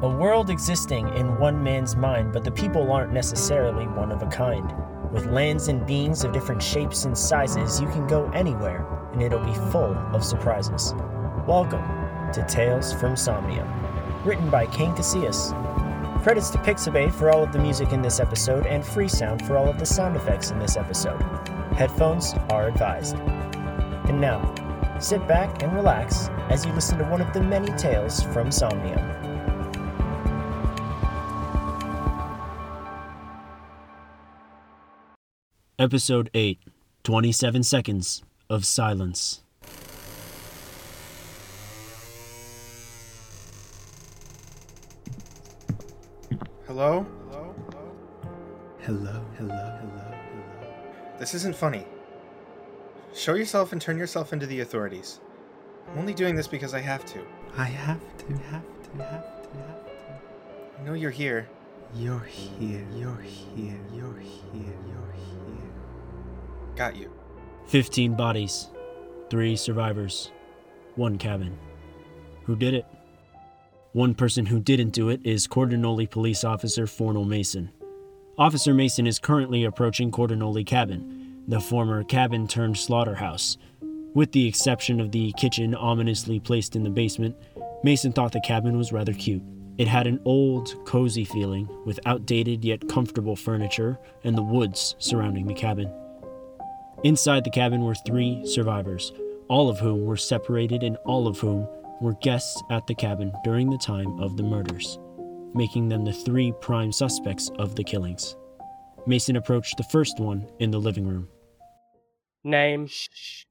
A world existing in one man's mind, but the people aren't necessarily one of a kind. With lands and beings of different shapes and sizes, you can go anywhere, and it'll be full of surprises. Welcome to Tales from Somnia, written by Kane Casillas. Credits to Pixabay for all of the music in this episode, and Freesound for all of the sound effects in this episode. Headphones are advised. And now, sit back and relax as you listen to one of the many tales from Somnia. Episode 8 27 Seconds of Silence. Hello? Hello, hello, hello, hello. This isn't funny. Show yourself and turn yourself into the authorities. I'm only doing this because I have to. I have to, have to, have to, have to. I know you're here. You're here, you're here, you're here, you're here. Got you. 15 bodies, 3 survivors, 1 cabin. Who did it? One person who didn't do it is Cordonoli Police Officer Fornell Mason. Officer Mason is currently approaching Cordonoli Cabin, the former cabin turned slaughterhouse. With the exception of the kitchen ominously placed in the basement, Mason thought the cabin was rather cute. It had an old, cozy feeling, with outdated yet comfortable furniture and the woods surrounding the cabin. Inside the cabin were three survivors, all of whom were separated and all of whom were guests at the cabin during the time of the murders, making them the three prime suspects of the killings. Mason approached the first one in the living room. Name, Shh.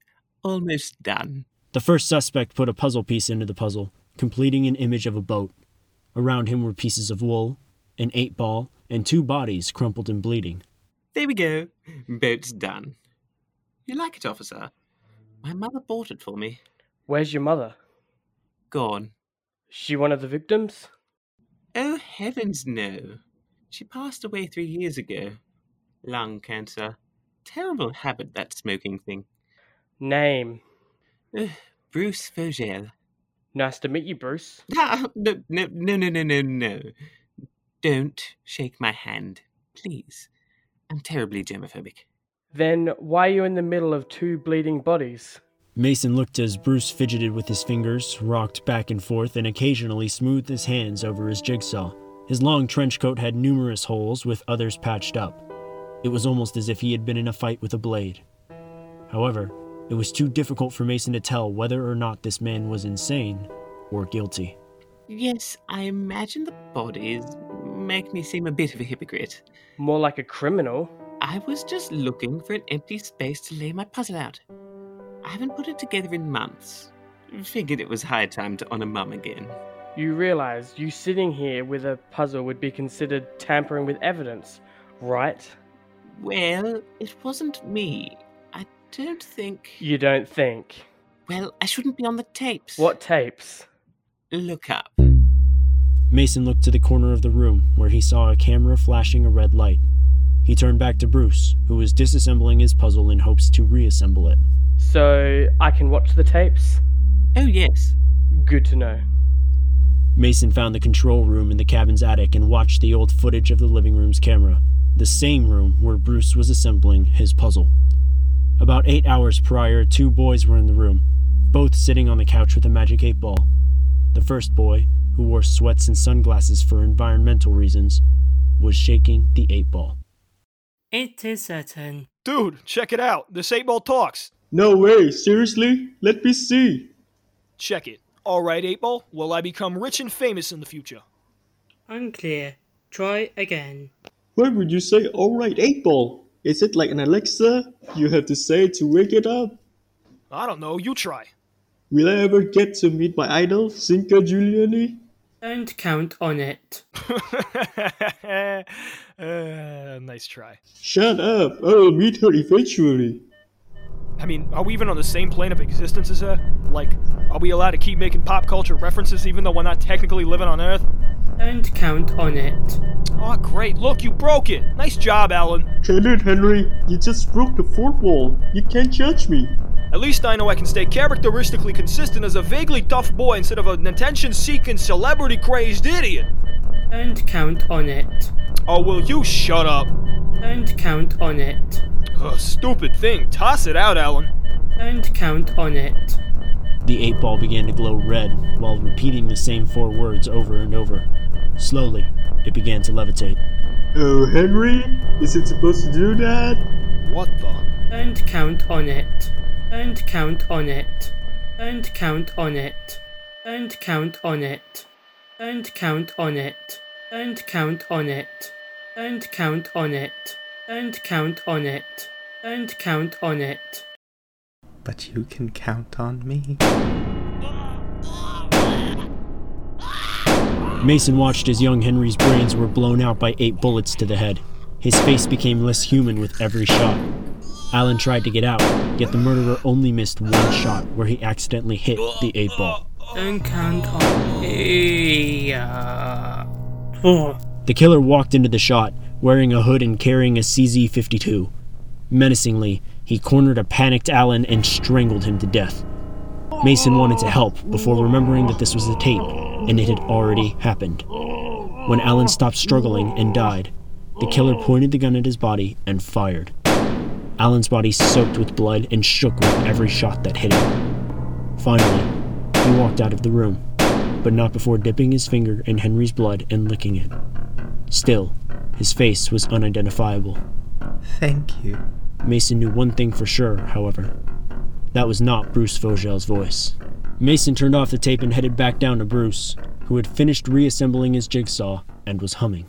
Almost done. The first suspect put a puzzle piece into the puzzle, completing an image of a boat. Around him were pieces of wool, an eight ball, and two bodies crumpled and bleeding. There we go. Boat's done. You like it, officer? My mother bought it for me. where's your mother? Gone. She one of the victims? Oh, heavens, no. She passed away three years ago. Lung cancer. Terrible habit, that smoking thing. Name. Ugh, Bruce Vogel. Nice to meet you, Bruce. Ah, no, no, no, no, no, no, no. Don't shake my hand, please. I'm terribly germophobic. Then why are you in the middle of two bleeding bodies? Mason looked as Bruce fidgeted with his fingers, rocked back and forth, and occasionally smoothed his hands over his jigsaw. His long trench coat had numerous holes, with others patched up. It was almost as if he had been in a fight with a blade. However, it was too difficult for Mason to tell whether or not this man was insane or guilty. Yes, I imagine the bodies make me seem a bit of a hypocrite. More like a criminal. I was just looking for an empty space to lay my puzzle out. I haven't put it together in months. Figured it was high time to honor Mum again. You realize you sitting here with a puzzle would be considered tampering with evidence, right? Well, it wasn't me. I don't think. You don't think. Well, I shouldn't be on the tapes. What tapes? Look up. Mason looked to the corner of the room where he saw a camera flashing a red light. He turned back to Bruce, who was disassembling his puzzle in hopes to reassemble it. So I can watch the tapes? Oh, yes. Good to know. Mason found the control room in the cabin's attic and watched the old footage of the living room's camera, the same room where Bruce was assembling his puzzle. About eight hours prior, two boys were in the room, both sitting on the couch with a magic eight ball. The first boy, who wore sweats and sunglasses for environmental reasons, was shaking the eight ball. It is certain. Dude, check it out. This 8 ball talks. No way, seriously? Let me see. Check it. All right, 8 ball. Will I become rich and famous in the future? Unclear. Try again. Why would you say alright 8 ball? Is it like an Alexa? You have to say to wake it up? I don't know. You try. Will I ever get to meet my idol, Zinka Giuliani? Don't count on it. uh, nice try. Shut up, I'll meet her eventually. I mean, are we even on the same plane of existence as her? Like, are we allowed to keep making pop culture references even though we're not technically living on Earth? Don't count on it. Oh, great. Look, you broke it. Nice job, Alan. Cannon Henry, you just broke the fourth wall. You can't judge me. At least I know I can stay characteristically consistent as a vaguely tough boy instead of an attention seeking, celebrity crazed idiot. Don't count on it. Oh, will you shut up? Don't count on it. Ugh, stupid thing. Toss it out, Alan. Don't count on it. The eight ball began to glow red while repeating the same four words over and over. Slowly, it began to levitate. Oh, Henry? Is it supposed to do that? What the? Don't count on it. Don't count on it. Don't count on it. Don't count on it. Don't count on it. Don't count on it. Don't count on it. Don't count on it. Don't count on it. But you can count on me. Mason watched as young Henry's brains were blown out by eight bullets to the head. His face became less human with every shot. Alan tried to get out, yet the murderer only missed one shot where he accidentally hit the eight ball. Don't count on me. The killer walked into the shot, wearing a hood and carrying a CZ 52. Menacingly, he cornered a panicked Alan and strangled him to death. Mason wanted to help before remembering that this was a tape and it had already happened. When Alan stopped struggling and died, the killer pointed the gun at his body and fired. Alan's body soaked with blood and shook with every shot that hit him. Finally, he walked out of the room, but not before dipping his finger in Henry's blood and licking it. Still, his face was unidentifiable. Thank you. Mason knew one thing for sure, however. That was not Bruce Vogel's voice. Mason turned off the tape and headed back down to Bruce, who had finished reassembling his jigsaw and was humming.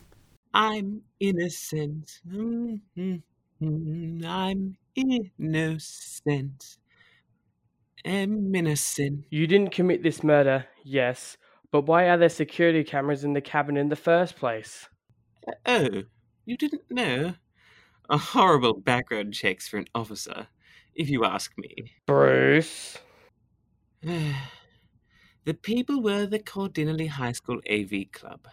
I'm innocent. Mm-hmm. I'm innocent. Innocent. You didn't commit this murder, yes, but why are there security cameras in the cabin in the first place? Uh, oh, you didn't know? A horrible background checks for an officer, if you ask me. Bruce. the people were the Cordinley High School AV Club.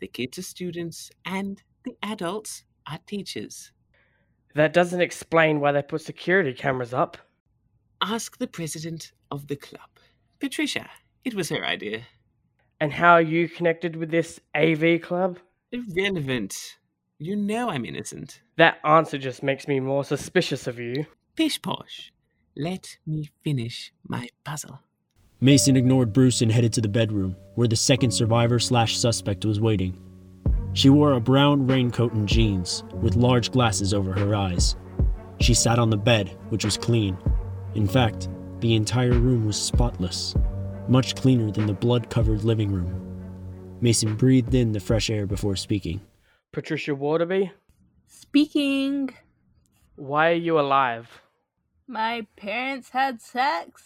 The kids are students, and the adults are teachers. That doesn't explain why they put security cameras up. Ask the president of the club, Patricia. It was her idea. And how are you connected with this AV club? Irrelevant. You know I'm innocent. That answer just makes me more suspicious of you. Pish posh. Let me finish my puzzle. Mason ignored Bruce and headed to the bedroom, where the second survivor slash suspect was waiting. She wore a brown raincoat and jeans, with large glasses over her eyes. She sat on the bed, which was clean. In fact, the entire room was spotless, much cleaner than the blood covered living room. Mason breathed in the fresh air before speaking. Patricia Waterby? Speaking. Why are you alive? My parents had sex.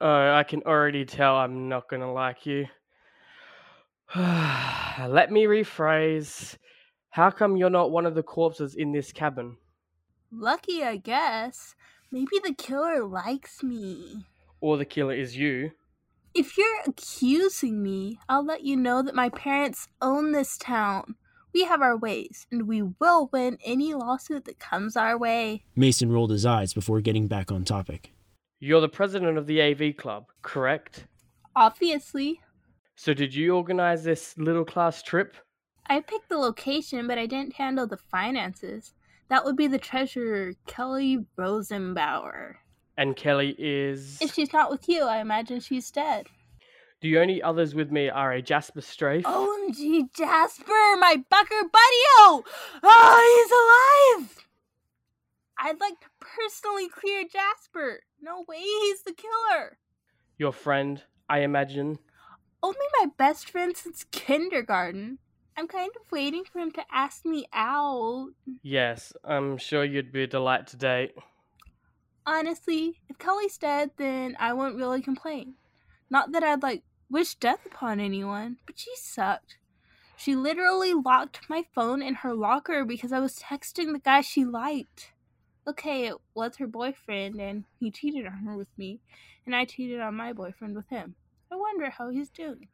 Oh, I can already tell I'm not gonna like you. Let me rephrase. How come you're not one of the corpses in this cabin? Lucky, I guess. Maybe the killer likes me. Or the killer is you. If you're accusing me, I'll let you know that my parents own this town. We have our ways, and we will win any lawsuit that comes our way. Mason rolled his eyes before getting back on topic. You're the president of the AV club, correct? Obviously. So, did you organize this little class trip? I picked the location, but I didn't handle the finances. That would be the treasurer, Kelly Rosenbauer. And Kelly is. If she's not with you, I imagine she's dead. The only others with me are a Jasper Strafe. OMG, Jasper, my bucker buddy! Oh! oh, he's alive! I'd like to personally clear Jasper. No way he's the killer. Your friend, I imagine. Only my best friend since kindergarten. I'm kind of waiting for him to ask me out. Yes, I'm sure you'd be a delight to date. Honestly, if Kelly's dead, then I won't really complain. Not that I'd like wish death upon anyone, but she sucked. She literally locked my phone in her locker because I was texting the guy she liked. Okay, it was her boyfriend, and he cheated on her with me, and I cheated on my boyfriend with him. I wonder how he's doing.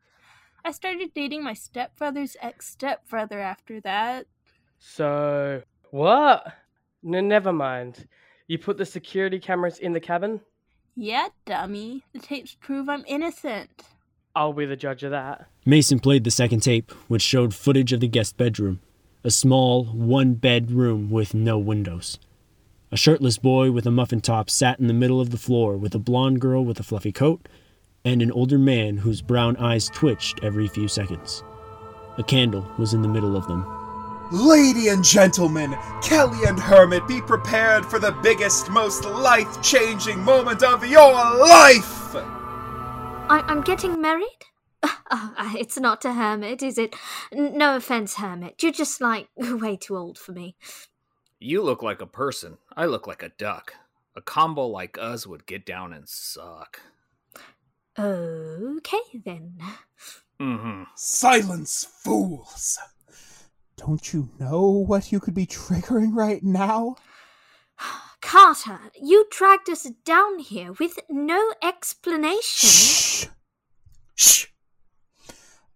I started dating my stepbrother's ex stepbrother after that. So, what? No, never mind. You put the security cameras in the cabin? Yeah, dummy. The tapes prove I'm innocent. I'll be the judge of that. Mason played the second tape, which showed footage of the guest bedroom a small, one bed room with no windows. A shirtless boy with a muffin top sat in the middle of the floor with a blonde girl with a fluffy coat and an older man whose brown eyes twitched every few seconds. A candle was in the middle of them. Lady and gentlemen, Kelly and Hermit, be prepared for the biggest, most life changing moment of your life! I- I'm getting married? Uh, it's not a hermit, is it? No offense, hermit. You're just like way too old for me. You look like a person. I look like a duck. A combo like us would get down and suck. Okay then. Mm-hmm. Silence, fools! Don't you know what you could be triggering right now? Carter, you dragged us down here with no explanation. Shh! Shh!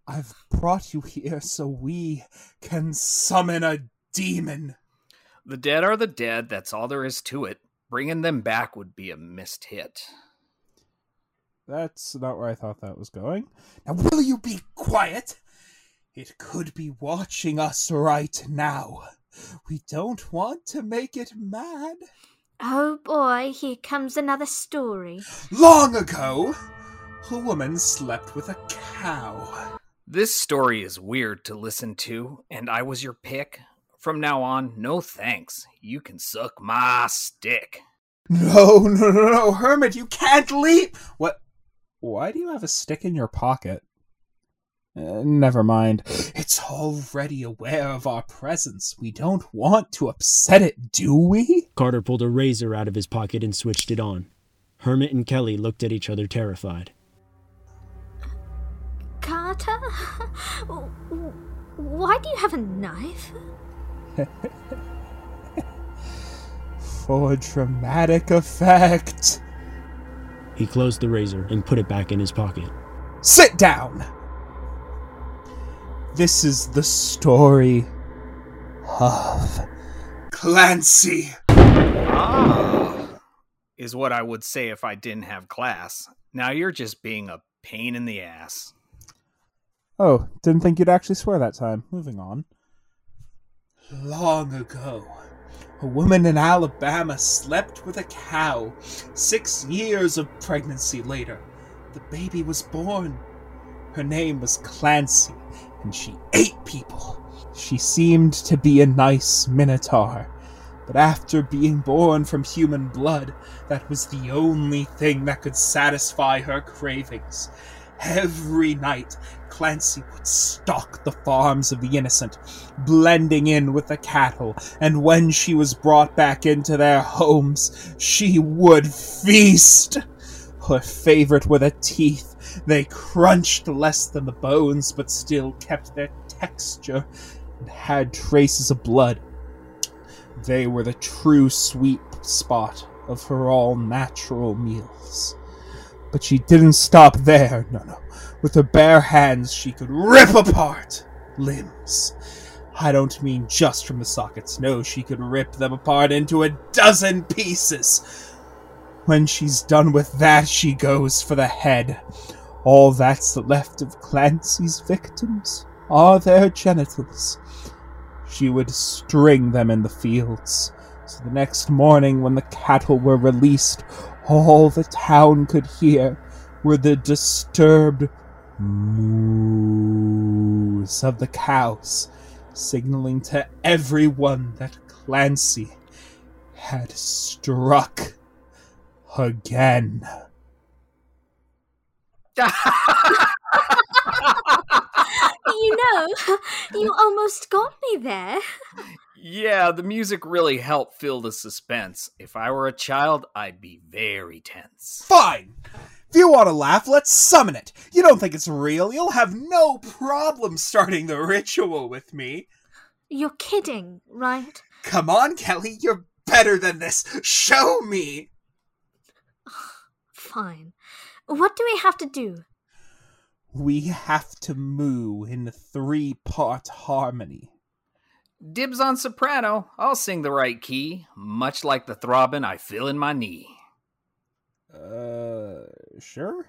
I've brought you here so we can summon a demon. The dead are the dead, that's all there is to it. Bringing them back would be a missed hit. That's not where I thought that was going. Now, will you be quiet? It could be watching us right now. We don't want to make it mad. Oh boy, here comes another story. Long ago, a woman slept with a cow. This story is weird to listen to, and I was your pick. From now on, no thanks. You can suck my stick. No, no, no, no, Hermit, you can't leap! What? Why do you have a stick in your pocket? Uh, never mind. It's already aware of our presence. We don't want to upset it, do we? Carter pulled a razor out of his pocket and switched it on. Hermit and Kelly looked at each other terrified. Carter? Why do you have a knife? For dramatic effect. He closed the razor and put it back in his pocket. Sit down! This is the story of Clancy. Ah, is what I would say if I didn't have class. Now you're just being a pain in the ass. Oh, didn't think you'd actually swear that time. Moving on. Long ago, a woman in Alabama slept with a cow. Six years of pregnancy later, the baby was born. Her name was Clancy, and she ate people. She seemed to be a nice minotaur, but after being born from human blood, that was the only thing that could satisfy her cravings. Every night, Clancy would stalk the farms of the innocent, blending in with the cattle, and when she was brought back into their homes, she would feast. Her favorite were the teeth. They crunched less than the bones, but still kept their texture and had traces of blood. They were the true sweet spot of her all natural meals. But she didn't stop there. No, no. With her bare hands, she could rip apart limbs. I don't mean just from the sockets. No, she could rip them apart into a dozen pieces. When she's done with that, she goes for the head. All that's left of Clancy's victims are their genitals. She would string them in the fields. So the next morning, when the cattle were released, all the town could hear were the disturbed moos of the cows, signaling to everyone that Clancy had struck again. you know, you almost got me there. Yeah, the music really helped fill the suspense. If I were a child, I'd be very tense. Fine! If you want to laugh, let's summon it. You don't think it's real, you'll have no problem starting the ritual with me. You're kidding, right? Come on, Kelly, you're better than this. Show me! Fine. What do we have to do? We have to moo in three part harmony. Dibs on soprano. I'll sing the right key, much like the throbbing I feel in my knee. Uh, sure.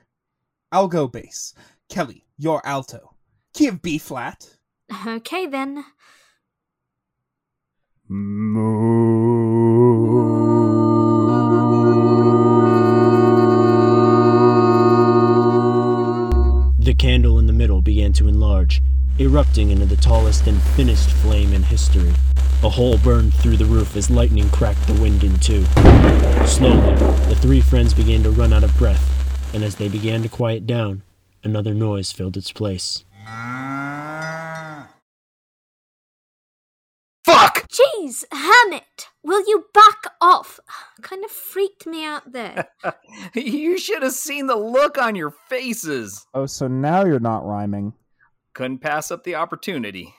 I'll go bass. Kelly, you're alto. Key of B flat. Okay then. The candle in the middle began to enlarge, erupting into the tallest and thinnest flame in history. A hole burned through the roof as lightning cracked the wind in two. Slowly, the three friends began to run out of breath, and as they began to quiet down, another noise filled its place. Fuck! Jeez, Hermit, will you back off? Kind of freaked me out there. you should have seen the look on your faces. Oh, so now you're not rhyming. Couldn't pass up the opportunity.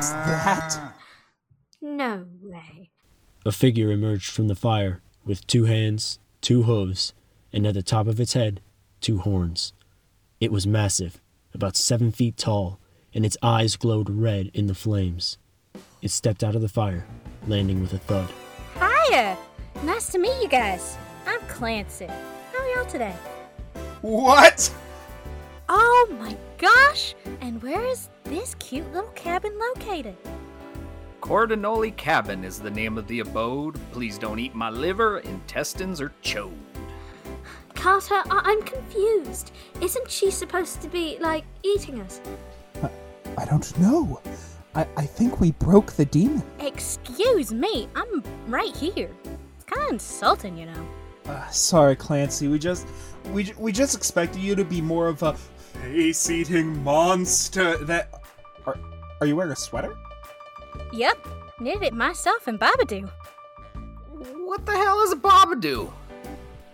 What's that? No way. A figure emerged from the fire with two hands, two hooves, and at the top of its head, two horns. It was massive, about seven feet tall, and its eyes glowed red in the flames. It stepped out of the fire, landing with a thud. Hiya! Nice to meet you guys. I'm Clancy. How are y'all today? What? Oh my gosh! And where is this cute little cabin located? Cordonoli Cabin is the name of the abode. Please don't eat my liver, intestines, or chode. Carter, I- I'm confused. Isn't she supposed to be, like, eating us? I don't know. I, I think we broke the demon. Excuse me, I'm right here. It's kind of insulting, you know. Uh, sorry, Clancy. We just we ju- we just expected you to be more of a face-eating monster. That are are you wearing a sweater? Yep, knitted it myself in Babadoo. What the hell is a Babadoo?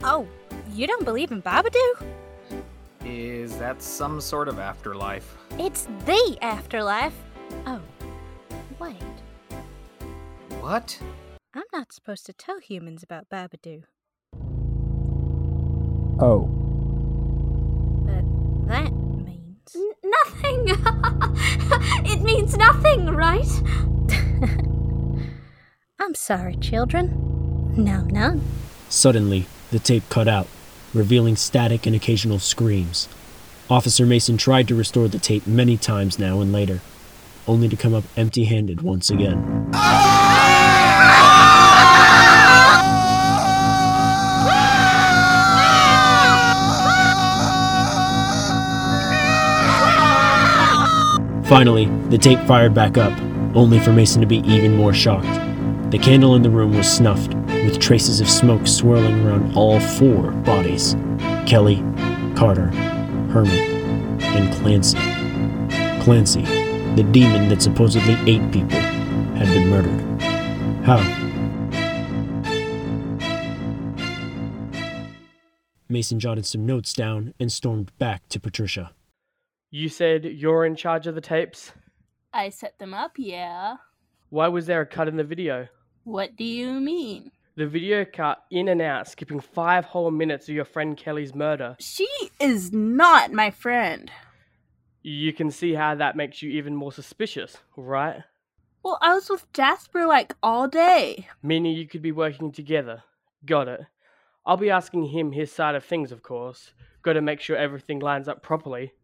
Oh, you don't believe in Babadoo? Is that some sort of afterlife? It's the afterlife. Oh, wait. What? I'm not supposed to tell humans about Babadoo. Oh. But that means. N- nothing! it means nothing, right? I'm sorry, children. No, none. Suddenly, the tape cut out, revealing static and occasional screams. Officer Mason tried to restore the tape many times now and later, only to come up empty handed once again. Ah! Finally, the tape fired back up, only for Mason to be even more shocked. The candle in the room was snuffed, with traces of smoke swirling around all four bodies Kelly, Carter, Hermit, and Clancy. Clancy, the demon that supposedly ate people, had been murdered. How? Mason jotted some notes down and stormed back to Patricia. You said you're in charge of the tapes? I set them up, yeah. Why was there a cut in the video? What do you mean? The video cut in and out, skipping five whole minutes of your friend Kelly's murder. She is not my friend. You can see how that makes you even more suspicious, right? Well, I was with Jasper like all day. Meaning you could be working together. Got it. I'll be asking him his side of things, of course. Gotta make sure everything lines up properly.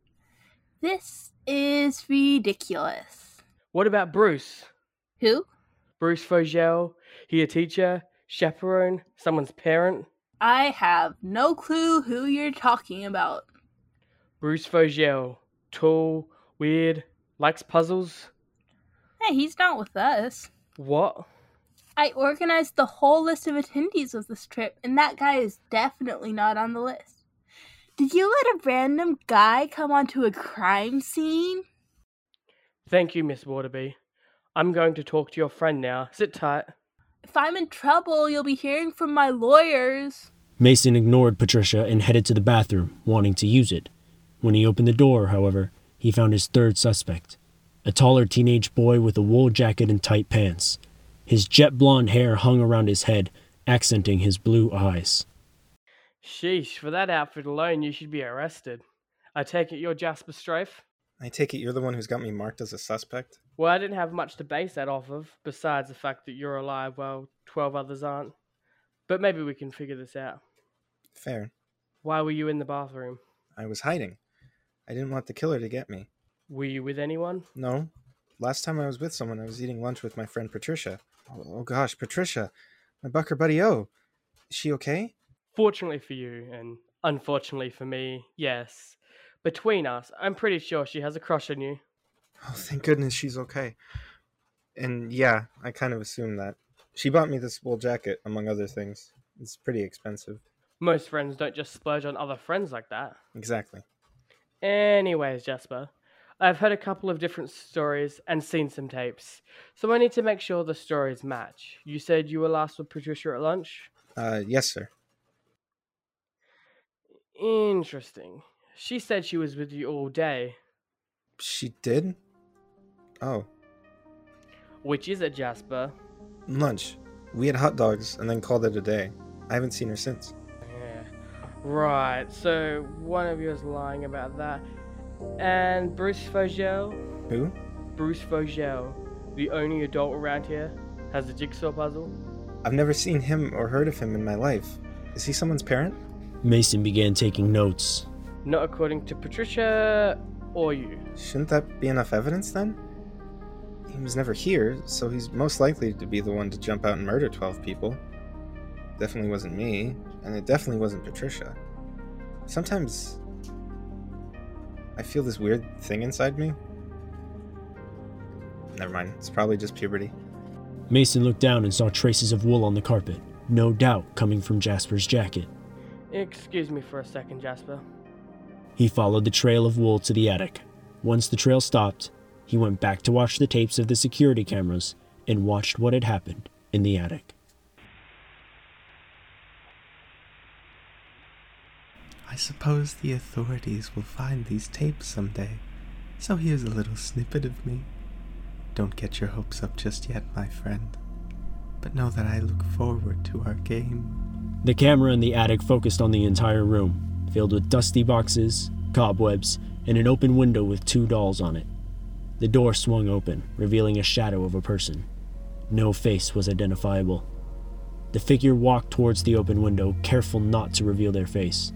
This is ridiculous. What about Bruce? Who? Bruce Fogel? He a teacher? Chaperone? Someone's parent? I have no clue who you're talking about. Bruce Fogel. Tall, weird, likes puzzles. Hey, he's not with us. What? I organized the whole list of attendees of this trip, and that guy is definitely not on the list. Did you let a random guy come onto a crime scene? Thank you, Miss Waterby. I'm going to talk to your friend now. Sit tight. If I'm in trouble, you'll be hearing from my lawyers. Mason ignored Patricia and headed to the bathroom, wanting to use it. When he opened the door, however, he found his third suspect a taller teenage boy with a wool jacket and tight pants. His jet blonde hair hung around his head, accenting his blue eyes. Sheesh, for that outfit alone, you should be arrested. I take it you're Jasper Strafe? I take it you're the one who's got me marked as a suspect? Well, I didn't have much to base that off of, besides the fact that you're alive while 12 others aren't. But maybe we can figure this out. Fair. Why were you in the bathroom? I was hiding. I didn't want the killer to get me. Were you with anyone? No. Last time I was with someone, I was eating lunch with my friend Patricia. Oh, oh gosh, Patricia. My bucker buddy O. Is she okay? Fortunately for you, and unfortunately for me, yes. Between us, I'm pretty sure she has a crush on you. Oh, thank goodness she's okay. And yeah, I kind of assumed that. She bought me this wool jacket, among other things. It's pretty expensive. Most friends don't just splurge on other friends like that. Exactly. Anyways, Jasper, I've heard a couple of different stories and seen some tapes, so I need to make sure the stories match. You said you were last with Patricia at lunch? Uh, yes, sir. Interesting. She said she was with you all day. She did? Oh. Which is it, Jasper? Lunch. We had hot dogs and then called it a day. I haven't seen her since. Yeah. Right, so one of you is lying about that. And Bruce Fogel? Who? Bruce Fogel, the only adult around here, has a jigsaw puzzle. I've never seen him or heard of him in my life. Is he someone's parent? Mason began taking notes. Not according to Patricia or you. Shouldn't that be enough evidence then? He was never here, so he's most likely to be the one to jump out and murder 12 people. Definitely wasn't me, and it definitely wasn't Patricia. Sometimes I feel this weird thing inside me. Never mind, it's probably just puberty. Mason looked down and saw traces of wool on the carpet, no doubt coming from Jasper's jacket. Excuse me for a second, Jasper. He followed the trail of wool to the attic. Once the trail stopped, he went back to watch the tapes of the security cameras and watched what had happened in the attic. I suppose the authorities will find these tapes someday. So here's a little snippet of me. Don't get your hopes up just yet, my friend. But know that I look forward to our game. The camera in the attic focused on the entire room, filled with dusty boxes, cobwebs, and an open window with two dolls on it. The door swung open, revealing a shadow of a person. No face was identifiable. The figure walked towards the open window, careful not to reveal their face.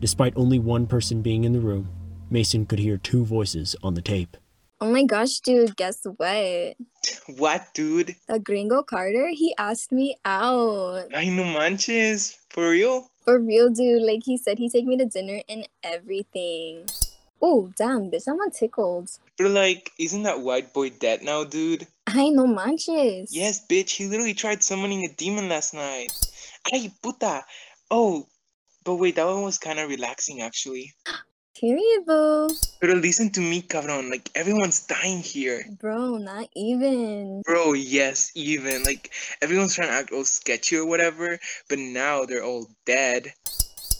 Despite only one person being in the room, Mason could hear two voices on the tape. Oh my gosh, dude, guess what? What, dude? The gringo Carter, he asked me out. I no manches. For real? For real, dude. Like, he said he'd take me to dinner and everything. Oh, damn, bitch, I'm tickled. But, like, isn't that white boy dead now, dude? I no manches. Yes, bitch, he literally tried summoning a demon last night. Ay, puta. Oh, but wait, that one was kind of relaxing, actually. Period, boo. But listen to me, cabron. Like, everyone's dying here. Bro, not even. Bro, yes, even. Like, everyone's trying to act all sketchy or whatever, but now they're all dead.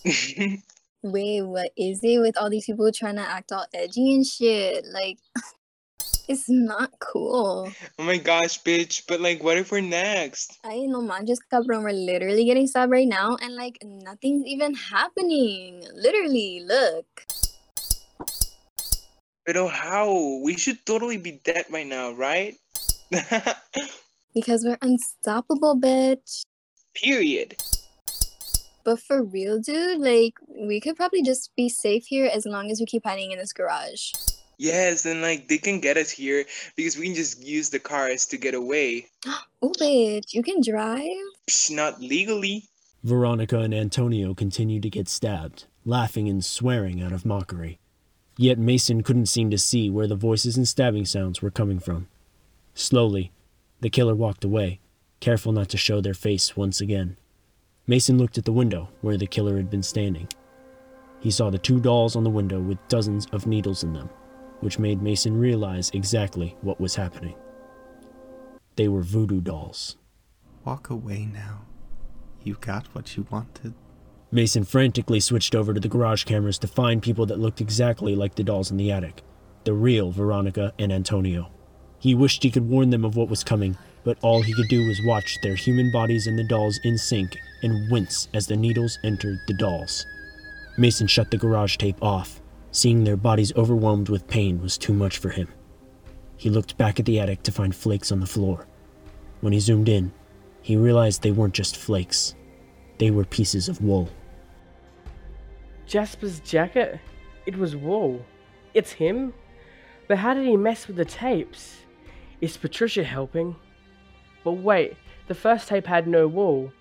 Wait, what is it with all these people trying to act all edgy and shit? Like, it's not cool. Oh my gosh, bitch. But, like, what if we're next? I know, man. Just cabrón. We're literally getting stabbed right now, and, like, nothing's even happening. Literally, look. Pero how? We should totally be dead right now, right? Because we're unstoppable, bitch. Period. But for real, dude, like, we could probably just be safe here as long as we keep hiding in this garage. Yes, and like they can get us here because we can just use the cars to get away. Oh, bitch, you can drive? Psh, not legally. Veronica and Antonio continue to get stabbed, laughing and swearing out of mockery. Yet Mason couldn't seem to see where the voices and stabbing sounds were coming from. Slowly, the killer walked away, careful not to show their face once again. Mason looked at the window where the killer had been standing. He saw the two dolls on the window with dozens of needles in them, which made Mason realize exactly what was happening. They were voodoo dolls. Walk away now. You got what you wanted. Mason frantically switched over to the garage cameras to find people that looked exactly like the dolls in the attic the real Veronica and Antonio. He wished he could warn them of what was coming, but all he could do was watch their human bodies and the dolls in sync and wince as the needles entered the dolls. Mason shut the garage tape off. Seeing their bodies overwhelmed with pain was too much for him. He looked back at the attic to find flakes on the floor. When he zoomed in, he realized they weren't just flakes, they were pieces of wool. Jasper's jacket? It was wool. It's him? But how did he mess with the tapes? Is Patricia helping? But wait, the first tape had no wool.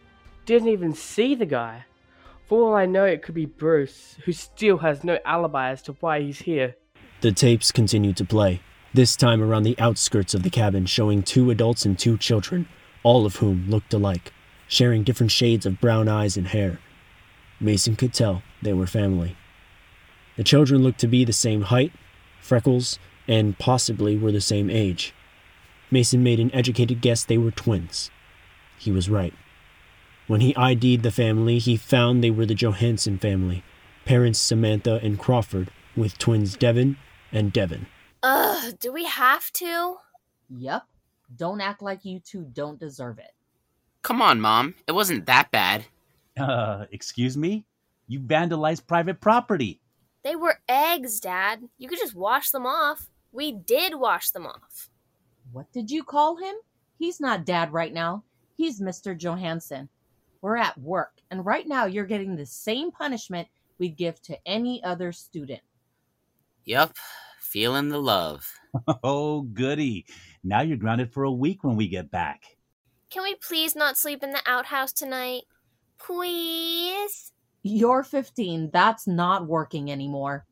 Didn't even see the guy. For all I know, it could be Bruce, who still has no alibi as to why he's here. The tapes continued to play, this time around the outskirts of the cabin, showing two adults and two children, all of whom looked alike, sharing different shades of brown eyes and hair. Mason could tell they were family. The children looked to be the same height, freckles, and possibly were the same age. Mason made an educated guess they were twins. He was right. When he ID'd the family, he found they were the Johansson family, parents Samantha and Crawford, with twins Devin and Devin. Ugh, do we have to? Yep. Don't act like you two don't deserve it. Come on, Mom. It wasn't that bad. Uh, excuse me? You vandalized private property. They were eggs, Dad. You could just wash them off. We did wash them off. What did you call him? He's not dad right now. He's Mr. Johansson. We're at work, and right now you're getting the same punishment we'd give to any other student. Yup, feeling the love. Oh, goody. Now you're grounded for a week when we get back. Can we please not sleep in the outhouse tonight? Please? You're 15. That's not working anymore.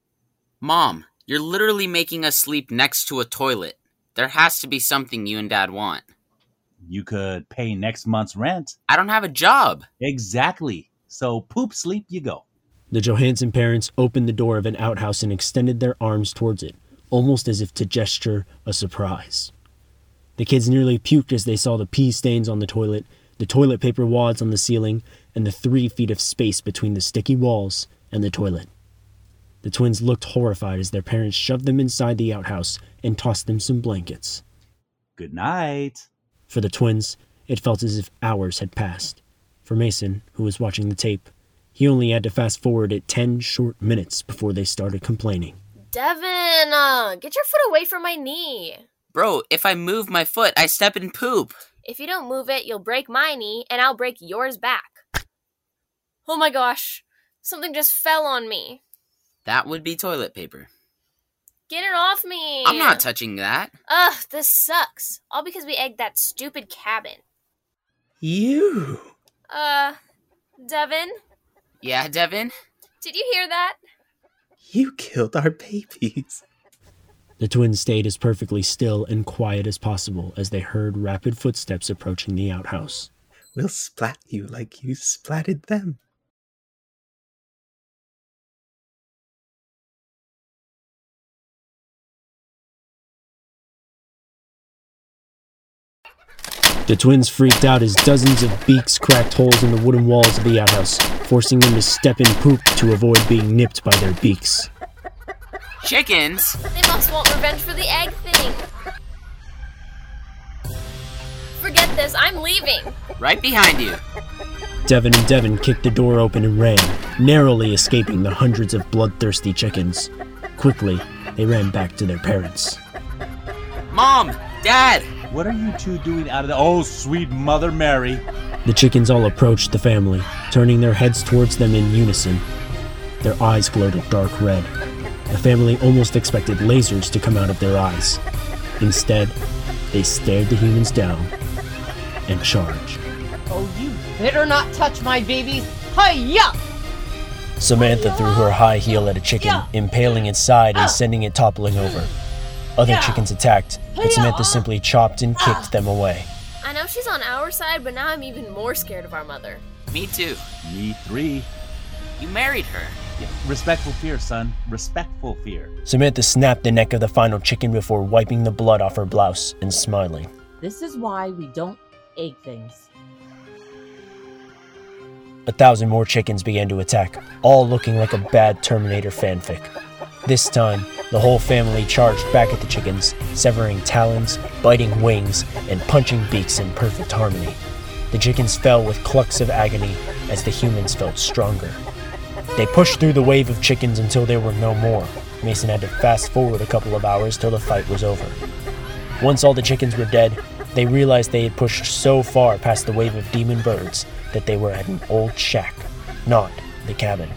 Mom, you're literally making us sleep next to a toilet. There has to be something you and Dad want. You could pay next month's rent. I don't have a job. Exactly. So poop sleep you go. The Johansson parents opened the door of an outhouse and extended their arms towards it, almost as if to gesture a surprise. The kids nearly puked as they saw the pee stains on the toilet, the toilet paper wads on the ceiling, and the three feet of space between the sticky walls and the toilet. The twins looked horrified as their parents shoved them inside the outhouse and tossed them some blankets. Good night. For the twins, it felt as if hours had passed. For Mason, who was watching the tape, he only had to fast forward it 10 short minutes before they started complaining. Devin, uh, get your foot away from my knee. Bro, if I move my foot, I step in poop. If you don't move it, you'll break my knee, and I'll break yours back. Oh my gosh, something just fell on me. That would be toilet paper. Get it off me. I'm not touching that. Ugh, this sucks. All because we egged that stupid cabin. You. Uh, Devin, Yeah, Devin? did you hear that? You killed our babies. The twins stayed as perfectly still and quiet as possible as they heard rapid footsteps approaching the outhouse. We'll splat you like you splatted them. The twins freaked out as dozens of beaks cracked holes in the wooden walls of the outhouse, forcing them to step in poop to avoid being nipped by their beaks. Chickens? They must want revenge for the egg thing. Forget this, I'm leaving. Right behind you. Devin and Devin kicked the door open and ran, narrowly escaping the hundreds of bloodthirsty chickens. Quickly, they ran back to their parents. Mom! Dad! What are you two doing out of the. Oh, sweet Mother Mary. The chickens all approached the family, turning their heads towards them in unison. Their eyes glowed a dark red. The family almost expected lasers to come out of their eyes. Instead, they stared the humans down and charged. Oh, you better not touch my babies. Hiya! Samantha threw her high heel at a chicken, impaling its side and ah! sending it toppling over. Other chickens attacked, but Samantha simply chopped and kicked ah! them away. I know she's on our side, but now I'm even more scared of our mother. Me too. Me three. You married her. Yeah, respectful fear, son. Respectful fear. Samantha snapped the neck of the final chicken before wiping the blood off her blouse and smiling. This is why we don't egg things. A thousand more chickens began to attack, all looking like a bad Terminator fanfic. This time, the whole family charged back at the chickens, severing talons, biting wings, and punching beaks in perfect harmony. The chickens fell with clucks of agony as the humans felt stronger. They pushed through the wave of chickens until there were no more. Mason had to fast forward a couple of hours till the fight was over. Once all the chickens were dead, they realized they had pushed so far past the wave of demon birds that they were at an old shack, not the cabin.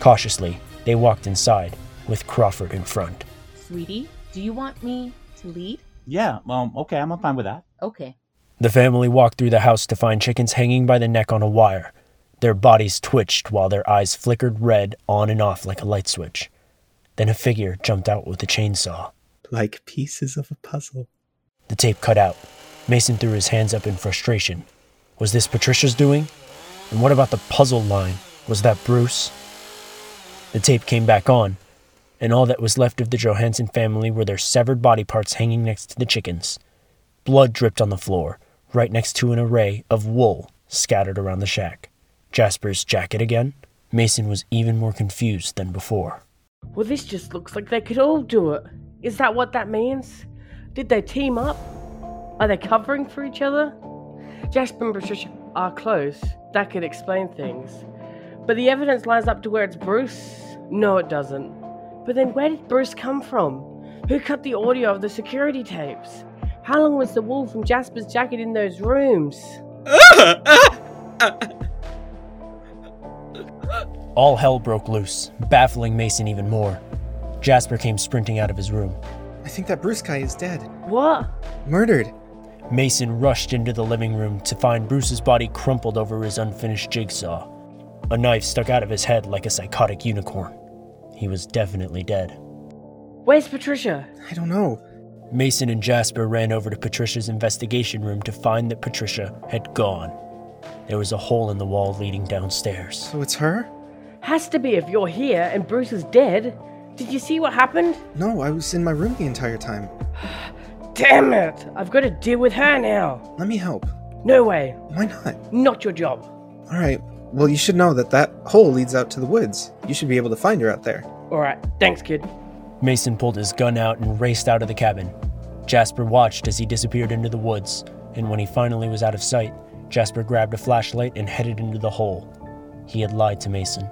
Cautiously, they walked inside, with Crawford in front. Sweetie, do you want me to lead? Yeah, um, okay, I'm fine with that. Okay. The family walked through the house to find chickens hanging by the neck on a wire. Their bodies twitched while their eyes flickered red on and off like a light switch. Then a figure jumped out with a chainsaw. Like pieces of a puzzle. The tape cut out. Mason threw his hands up in frustration. Was this Patricia's doing? And what about the puzzle line? Was that Bruce? The tape came back on, and all that was left of the Johansson family were their severed body parts hanging next to the chickens. Blood dripped on the floor, right next to an array of wool scattered around the shack. Jasper's jacket again? Mason was even more confused than before. Well, this just looks like they could all do it. Is that what that means? Did they team up? Are they covering for each other? Jasper and Patricia are close. That could explain things. But the evidence lines up to where it's Bruce. No, it doesn't. But then where did Bruce come from? Who cut the audio of the security tapes? How long was the wool from Jasper's jacket in those rooms? All hell broke loose, baffling Mason even more. Jasper came sprinting out of his room. I think that Bruce guy is dead. What? Murdered. Mason rushed into the living room to find Bruce's body crumpled over his unfinished jigsaw. A knife stuck out of his head like a psychotic unicorn. He was definitely dead. Where's Patricia? I don't know. Mason and Jasper ran over to Patricia's investigation room to find that Patricia had gone. There was a hole in the wall leading downstairs. So it's her? Has to be if you're here and Bruce is dead. Did you see what happened? No, I was in my room the entire time. Damn it! I've got to deal with her now. Let me help. No way. Why not? Not your job. Alright, well, you should know that that hole leads out to the woods. You should be able to find her out there. Alright, thanks, kid. Mason pulled his gun out and raced out of the cabin. Jasper watched as he disappeared into the woods, and when he finally was out of sight, Jasper grabbed a flashlight and headed into the hole. He had lied to Mason.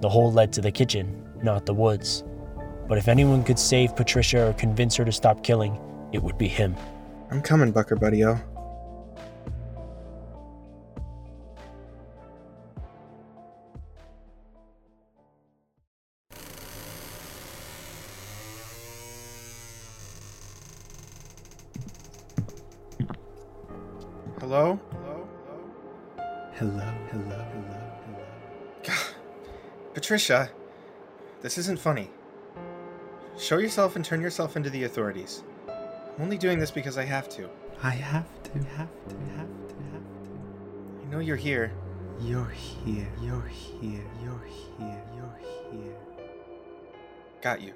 The hole led to the kitchen, not the woods. But if anyone could save Patricia or convince her to stop killing, it would be him. I'm coming, Bucker Buddy O. Patricia, this isn't funny. Show yourself and turn yourself into the authorities. I'm only doing this because I have to. I have to, have to, have to, have to. I know you're here. You're here, you're here, you're here, you're here. Got you.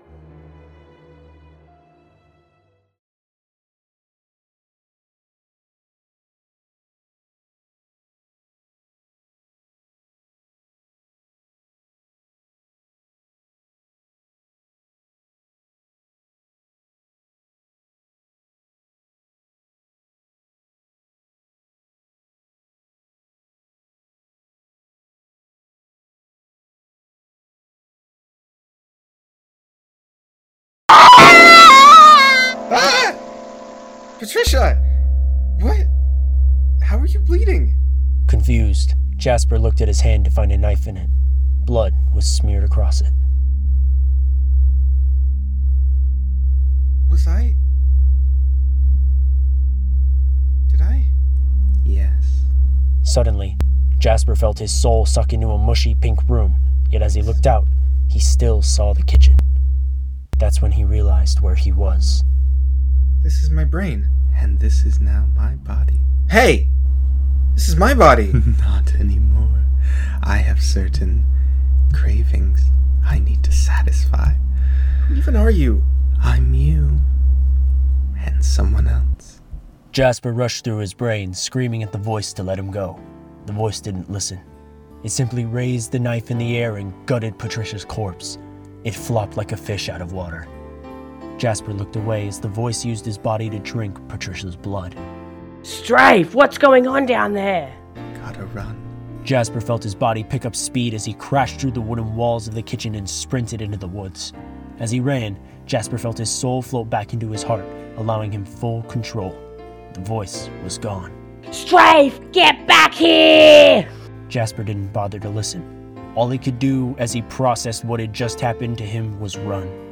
Patricia! What? How are you bleeding? Confused, Jasper looked at his hand to find a knife in it. Blood was smeared across it. Was I. Did I? Yes. Suddenly, Jasper felt his soul suck into a mushy pink room, yet as he looked out, he still saw the kitchen. That's when he realized where he was. This is my brain. And this is now my body. Hey! This is my body! Not anymore. I have certain cravings I need to satisfy. Who even are you? I'm you. And someone else. Jasper rushed through his brain, screaming at the voice to let him go. The voice didn't listen. It simply raised the knife in the air and gutted Patricia's corpse. It flopped like a fish out of water. Jasper looked away as the voice used his body to drink Patricia's blood. Strafe, what's going on down there? Gotta run. Jasper felt his body pick up speed as he crashed through the wooden walls of the kitchen and sprinted into the woods. As he ran, Jasper felt his soul float back into his heart, allowing him full control. The voice was gone. Strafe, get back here! Jasper didn't bother to listen. All he could do as he processed what had just happened to him was run.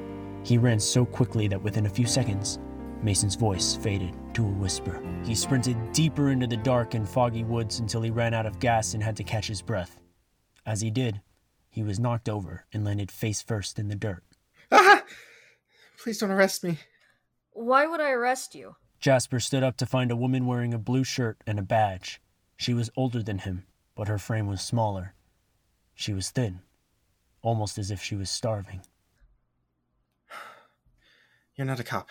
He ran so quickly that within a few seconds, Mason's voice faded to a whisper. He sprinted deeper into the dark and foggy woods until he ran out of gas and had to catch his breath. As he did, he was knocked over and landed face first in the dirt. Ah! Please don't arrest me. Why would I arrest you? Jasper stood up to find a woman wearing a blue shirt and a badge. She was older than him, but her frame was smaller. She was thin, almost as if she was starving. You're not a cop.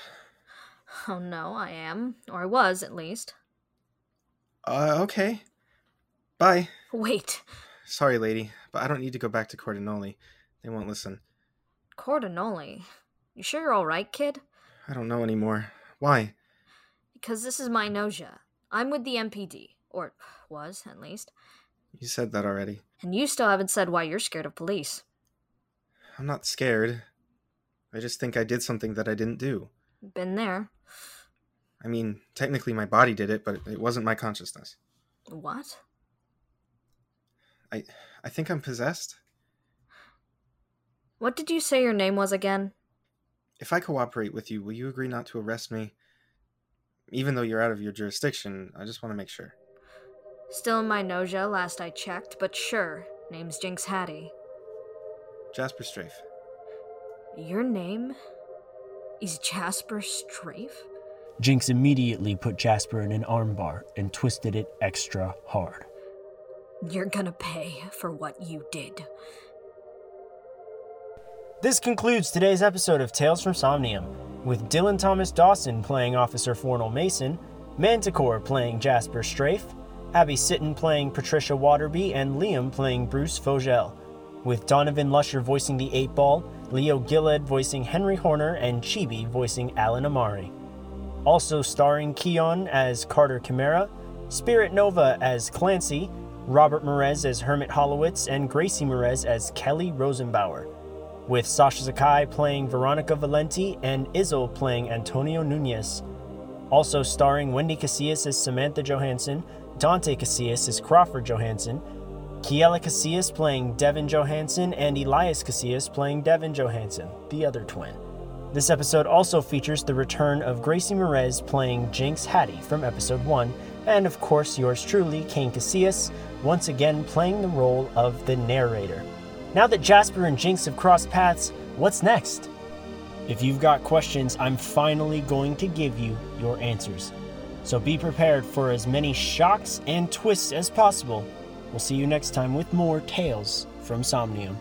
Oh no, I am. Or I was, at least. Uh, okay. Bye. Wait, Sorry, lady, but I don't need to go back to Cordonoli. They won't listen. Cordonoli. You sure you're alright, kid? I don't know anymore. Why? Because this is my Noja. I'm with the MPD. Or was, at least. You said that already. And you still haven't said why you're scared of police. I'm not scared. I just think I did something that I didn't do. Been there. I mean, technically my body did it, but it wasn't my consciousness. What? I I think I'm possessed. What did you say your name was again? If I cooperate with you, will you agree not to arrest me? Even though you're out of your jurisdiction, I just want to make sure. Still in my Noja, last I checked, but sure. Name's Jinx Hattie. Jasper Strafe. Your name is Jasper Strafe? Jinx immediately put Jasper in an armbar and twisted it extra hard. You're gonna pay for what you did. This concludes today's episode of Tales from Somnium, with Dylan Thomas Dawson playing Officer Fornell Mason, Manticore playing Jasper Strafe, Abby Sitton playing Patricia Waterby, and Liam playing Bruce Fogel, with Donovan Lusher voicing the 8 Ball, Leo Gilled voicing Henry Horner, and Chibi voicing Alan Amari. Also starring Keon as Carter Chimera, Spirit Nova as Clancy, Robert Merez as Hermit Hollowitz, and Gracie Merez as Kelly Rosenbauer, with Sasha Sakai playing Veronica Valenti and Izzle playing Antonio Nunez. Also starring Wendy Casillas as Samantha Johansson, Dante Casillas as Crawford Johansson, Kiela Casillas playing Devin Johansson, and Elias Casillas playing Devin Johansson, the other twin. This episode also features the return of Gracie Merez playing Jinx Hattie from episode 1, and of course yours truly, Kane Casillas, once again playing the role of the narrator. Now that Jasper and Jinx have crossed paths, what's next? If you've got questions, I'm finally going to give you your answers. So be prepared for as many shocks and twists as possible. We'll see you next time with more Tales from Somnium.